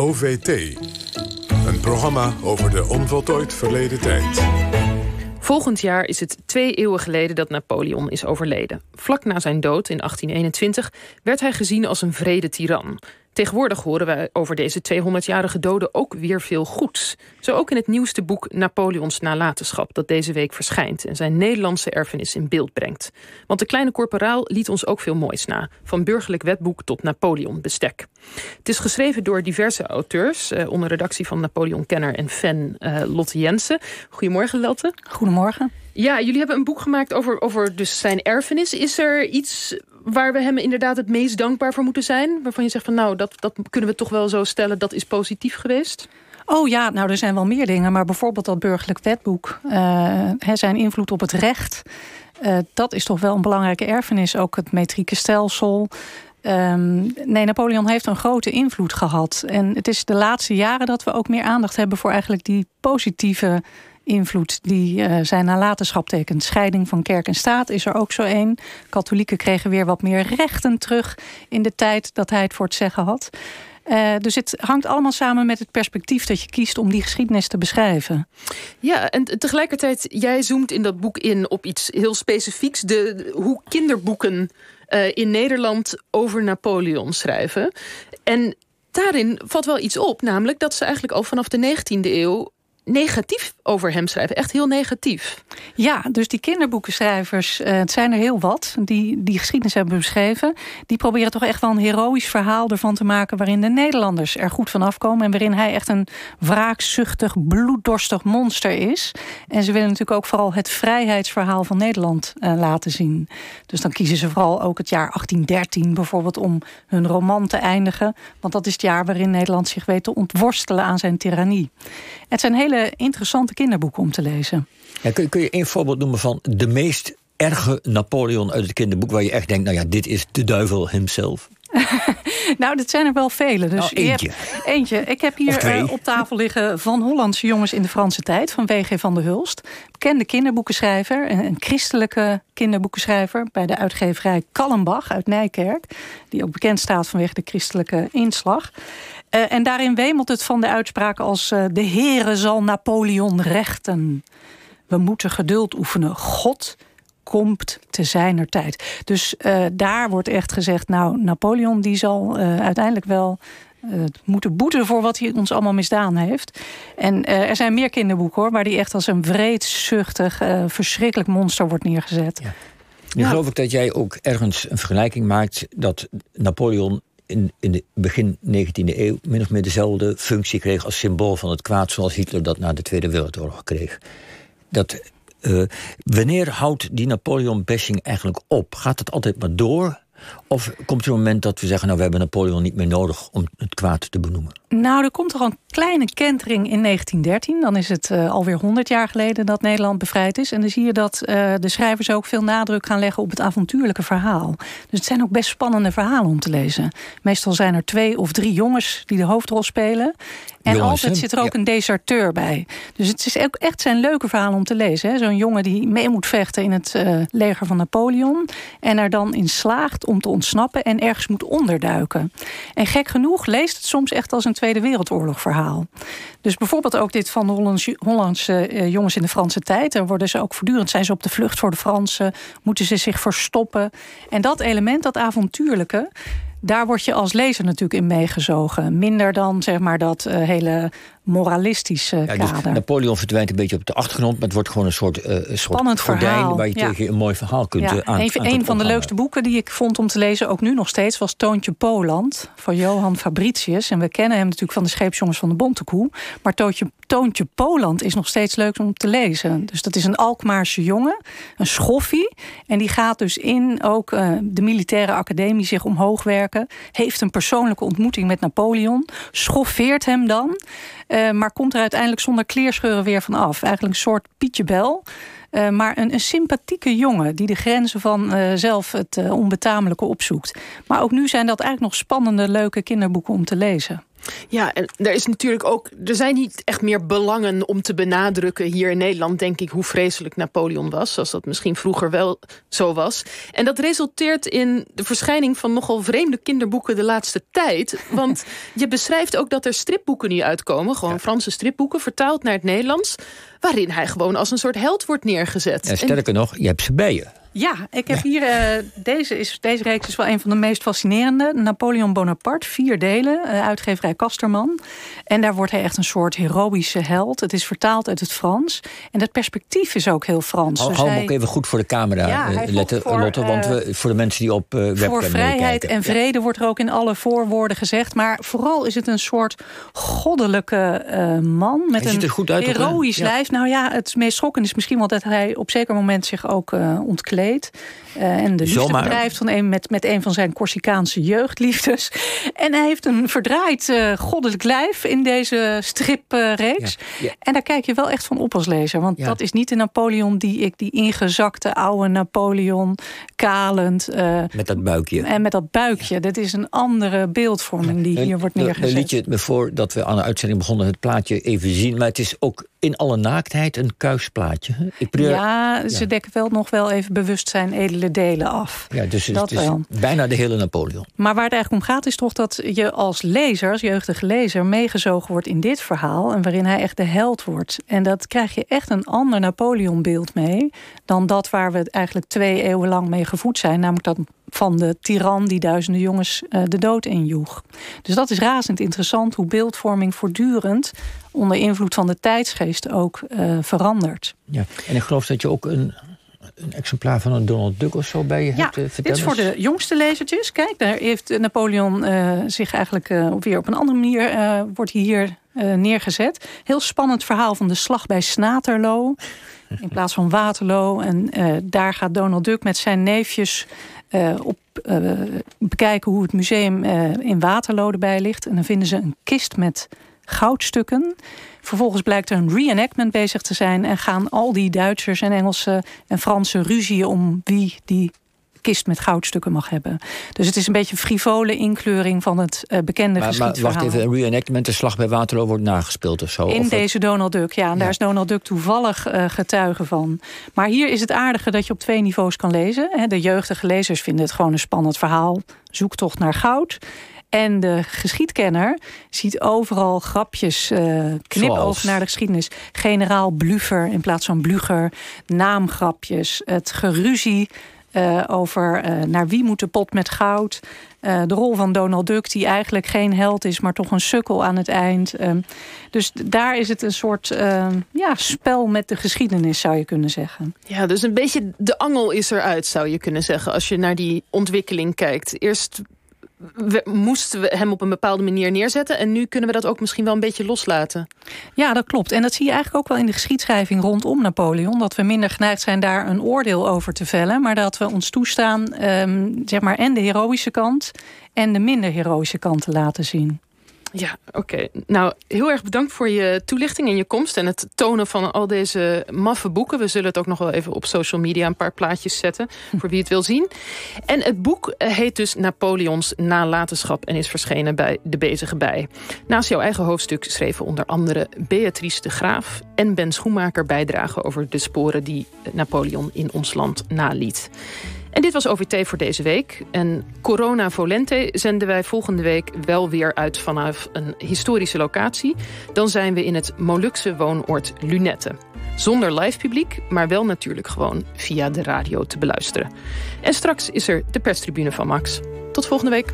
OVT. Een programma over de onvoltooid verleden tijd. Volgend jaar is het twee eeuwen geleden dat Napoleon is overleden. Vlak na zijn dood in 1821 werd hij gezien als een vrede tiran. Tegenwoordig horen wij over deze 200-jarige dode ook weer veel goeds. Zo ook in het nieuwste boek Napoleons nalatenschap... dat deze week verschijnt en zijn Nederlandse erfenis in beeld brengt. Want de kleine korporaal liet ons ook veel moois na. Van burgerlijk wetboek tot Napoleon bestek. Het is geschreven door diverse auteurs... Eh, onder redactie van Napoleon-kenner en fan eh, Lotte Jensen. Goedemorgen, Lotte. Goedemorgen. Ja, jullie hebben een boek gemaakt over, over dus zijn erfenis. Is er iets waar we hem inderdaad het meest dankbaar voor moeten zijn? Waarvan je zegt van nou, dat, dat kunnen we toch wel zo stellen... dat is positief geweest? Oh ja, nou er zijn wel meer dingen. Maar bijvoorbeeld dat burgerlijk wetboek. Uh, zijn invloed op het recht. Uh, dat is toch wel een belangrijke erfenis. Ook het metrieke stelsel. Um, nee, Napoleon heeft een grote invloed gehad. En het is de laatste jaren dat we ook meer aandacht hebben... voor eigenlijk die positieve invloed die uh, zijn nalatenschap tekent. Scheiding van kerk en staat is er ook zo één. Katholieken kregen weer wat meer rechten terug in de tijd dat hij het voor het zeggen had. Uh, dus het hangt allemaal samen met het perspectief dat je kiest om die geschiedenis te beschrijven. Ja, en tegelijkertijd, jij zoomt in dat boek in op iets heel specifieks. De, hoe kinderboeken uh, in Nederland over Napoleon schrijven. En daarin valt wel iets op, namelijk dat ze eigenlijk al vanaf de 19e eeuw negatief over hem schrijven. Echt heel negatief. Ja, dus die kinderboekenschrijvers, uh, het zijn er heel wat... die die geschiedenis hebben beschreven... die proberen toch echt wel een heroïsch verhaal ervan te maken... waarin de Nederlanders er goed van afkomen... en waarin hij echt een wraakzuchtig, bloeddorstig monster is. En ze willen natuurlijk ook vooral het vrijheidsverhaal van Nederland uh, laten zien. Dus dan kiezen ze vooral ook het jaar 1813 bijvoorbeeld... om hun roman te eindigen. Want dat is het jaar waarin Nederland zich weet te ontworstelen aan zijn tirannie. Het zijn hele interessante kinderboeken om te lezen. Ja, kun, kun je een voorbeeld noemen van de meest erge Napoleon uit het kinderboek... waar je echt denkt, nou ja, dit is de duivel himself? nou, dat zijn er wel vele. Dus nou, eentje. eentje. Ik heb hier uh, op tafel liggen Van Hollandse jongens in de Franse tijd... van W.G. van der Hulst. Bekende kinderboekenschrijver. Een, een christelijke kinderboekenschrijver... bij de uitgeverij Kallenbach uit Nijkerk. Die ook bekend staat vanwege de christelijke inslag. Uh, en daarin wemelt het van de uitspraken als... Uh, de Heere zal Napoleon rechten. We moeten geduld oefenen. God komt te zijner tijd. Dus uh, daar wordt echt gezegd... nou, Napoleon die zal uiteindelijk wel... moeten boeten voor wat hij ons allemaal misdaan heeft. En er zijn meer kinderboeken hoor... waar die echt als een vreedzuchtig, verschrikkelijk monster wordt neergezet. Ja. Nu ja. geloof ik dat jij ook ergens een vergelijking maakt... dat Napoleon in, in de begin 19e eeuw min of meer dezelfde functie kreeg als symbool van het kwaad, zoals Hitler dat na de Tweede Wereldoorlog kreeg. Dat, uh, wanneer houdt die Napoleon-bashing eigenlijk op? Gaat het altijd maar door? Of komt er een moment dat we zeggen, nou we hebben Napoleon niet meer nodig om het kwaad te benoemen? Nou, er komt toch een kleine kentering in 1913. Dan is het uh, alweer 100 jaar geleden dat Nederland bevrijd is. En dan zie je dat uh, de schrijvers ook veel nadruk gaan leggen op het avontuurlijke verhaal. Dus het zijn ook best spannende verhalen om te lezen. Meestal zijn er twee of drie jongens die de hoofdrol spelen. En jongens, altijd zit er ook ja. een deserteur bij. Dus het is ook echt zijn leuke verhalen om te lezen. Zo'n jongen die mee moet vechten in het uh, leger van Napoleon. En er dan in slaagt om te ontsnappen en ergens moet onderduiken. En gek genoeg leest het soms echt als een Tweede Wereldoorlog verhaal. Dus bijvoorbeeld ook dit van de Hollandse, uh, jongens in de Franse tijd. Daar worden ze ook voortdurend zijn ze op de vlucht voor de Fransen. Moeten ze zich verstoppen. En dat element, dat avontuurlijke daar word je als lezer natuurlijk in meegezogen. Minder dan zeg maar dat uh, hele moralistische ja, dus kader. Napoleon verdwijnt een beetje op de achtergrond, maar het wordt gewoon een soort, uh, soort Spannend gordijn verhaal. waar je ja. tegen een mooi verhaal kunt ja. uh, aan. Een, aan een van de leukste boeken die ik vond om te lezen, ook nu nog steeds, was Toontje Poland van Johan Fabricius. En we kennen hem natuurlijk van de Scheepsjongens van de Bontekoe. Maar Toontje, Toontje Poland is nog steeds leuk om te lezen. Dus dat is een Alkmaarse jongen, een schoffie. En die gaat dus in ook uh, de militaire academie zich omhoog werken. Heeft een persoonlijke ontmoeting met Napoleon. Schoffeert hem dan. Uh, maar komt er uiteindelijk zonder kleerscheuren weer van af. Eigenlijk een soort Pietje Bel. maar een, een, sympathieke jongen die de grenzen van zelf het onbetamelijke opzoekt. Maar ook nu zijn dat eigenlijk nog spannende, leuke kinderboeken om te lezen. Ja, en er is natuurlijk ook. Er zijn niet echt meer belangen om te benadrukken hier in Nederland, denk ik, hoe vreselijk Napoleon was. Zoals dat misschien vroeger wel zo was. En dat resulteert in de verschijning van nogal vreemde kinderboeken de laatste tijd. Want je beschrijft ook dat er stripboeken nu uitkomen, gewoon Franse stripboeken, vertaald naar het Nederlands. Waarin hij gewoon als een soort held wordt neergezet. Ja, sterker nog, je hebt ze bij je. Ja, ik heb hier. Uh, deze, is, deze reeks is wel een van de meest fascinerende. Napoleon Bonaparte, vier delen, uh, uitgeverij Kasterman. En daar wordt hij echt een soort heroïsche held. Het is vertaald uit het Frans. En het perspectief is ook heel Frans. Hou, dus hem ook even goed voor de camera ja, uh, letten, voor, Lotte. Want we, voor de mensen die op webcam Voor vrijheid en vrede wordt er ook in alle voorwoorden gezegd. Maar vooral is het een soort goddelijke man. Met hij een heroïsch lijf. Nou ja, het meest schokkende is misschien wel dat hij op zeker moment zich ook ontkleedt uh, en de liefde bedrijft van een, met, met een van zijn Corsicaanse jeugdliefdes. En hij heeft een verdraaid uh, goddelijk lijf in deze stripreeks. Ja, En daar kijk je wel echt van op als lezer. Want dat is niet de Napoleon die ik, die ingezakte oude Napoleon, kalend. Uh, met dat buikje. En met dat buikje. Dat is een andere beeldvorming die hier wordt neergezet. Dan liet je het me voor dat we aan de uitzending begonnen het plaatje even zien. Maar het is ook in alle naaktheid een kuisplaatje. Ik ja, ze dekken wel nog wel even bewustzijn edele delen af. Ja, dus het, dat is bijna de hele Napoleon. Maar waar het eigenlijk om gaat is toch dat je als lezer, als jeugdige lezer... meegezogen wordt in dit verhaal en waarin hij echt de held wordt. En dat krijg je echt een ander Napoleon-beeld mee... dan dat waar we eigenlijk twee eeuwen lang mee gevoed zijn. Namelijk dat van de tiran die duizenden jongens uh, de dood injoeg. Dus dat is razend interessant hoe beeldvorming voortdurend onder invloed van de tijdsgeest ook uh, verandert. Ja, en ik geloof dat je ook een, een exemplaar van een Donald Duck of zo bij je hebt. Uh, dit is voor de jongste lezertjes. Kijk, daar heeft Napoleon zich eigenlijk weer op een andere manier wordt hier neergezet. Heel spannend verhaal van de slag bij Snaterlo. In plaats van Waterloo. En daar gaat Donald Duck met zijn neefjes uh, op uh, bekijken hoe het museum uh, in Waterloo erbij ligt. En dan vinden ze een kist met goudstukken. Vervolgens blijkt er een reenactment bezig te zijn... en gaan al die Duitsers en Engelsen en Fransen ruzien... om wie die kist met goudstukken mag hebben. Dus het is een beetje een frivole inkleuring van het uh, bekende maar, maar wacht even, een reenactment, de slag bij Waterloo wordt nagespeeld of zo? In deze Donald Duck, ja. En daar is Donald Duck toevallig uh, getuige van. Maar hier is het aardige dat je op twee niveaus kan lezen. De jeugdige lezers vinden het gewoon een spannend verhaal. Zoektocht naar goud. En de geschiedkenner ziet overal grapjes, uh, knipoog naar de geschiedenis. Generaal Bluffer in plaats van Blugger. Naamgrapjes, het geruzie uh, over uh, naar wie moet de pot met goud. Uh, de rol van Donald Duck, die eigenlijk geen held is, maar toch een sukkel aan het eind. Ehm, dus daar is het een soort ehm, ja, spel met de geschiedenis, zou je kunnen zeggen. Ja, dus een beetje de angel is eruit, zou je kunnen zeggen, als je naar die ontwikkeling kijkt. Eerst we, moesten we hem op een bepaalde manier neerzetten. En nu kunnen we dat ook misschien wel een beetje loslaten. Ja, dat klopt. En dat zie je eigenlijk ook wel in de geschiedschrijving rondom Napoleon. Dat we minder geneigd zijn daar een oordeel over te vellen. Maar dat we ons toestaan, um, zeg maar, en de heroïsche kant... en de minder heroïsche kant te laten zien. Ja, oké. Nou, heel erg bedankt voor je toelichting en je komst... en het tonen van al deze maffe boeken. We zullen het ook nog wel even op social media een paar plaatjes zetten... voor wie het wil zien. En het boek eh, heet dus Napoleons nalatenschap... en is verschenen bij De Bezige Bij. Naast jouw eigen hoofdstuk schreven onder andere Beatrice de Graaf... en Ben Schoenmaker bijdragen over de sporen die Napoleon in ons land naliet. En dit was OVT voor deze week. En Corona Volente zenden wij volgende week wel weer uit vanaf een historische locatie. Dan zijn we in het Molukse woonoord Lunette. Zonder live publiek, maar wel natuurlijk gewoon via de radio te beluisteren. En straks is er de perstribune van Max. Tot volgende week.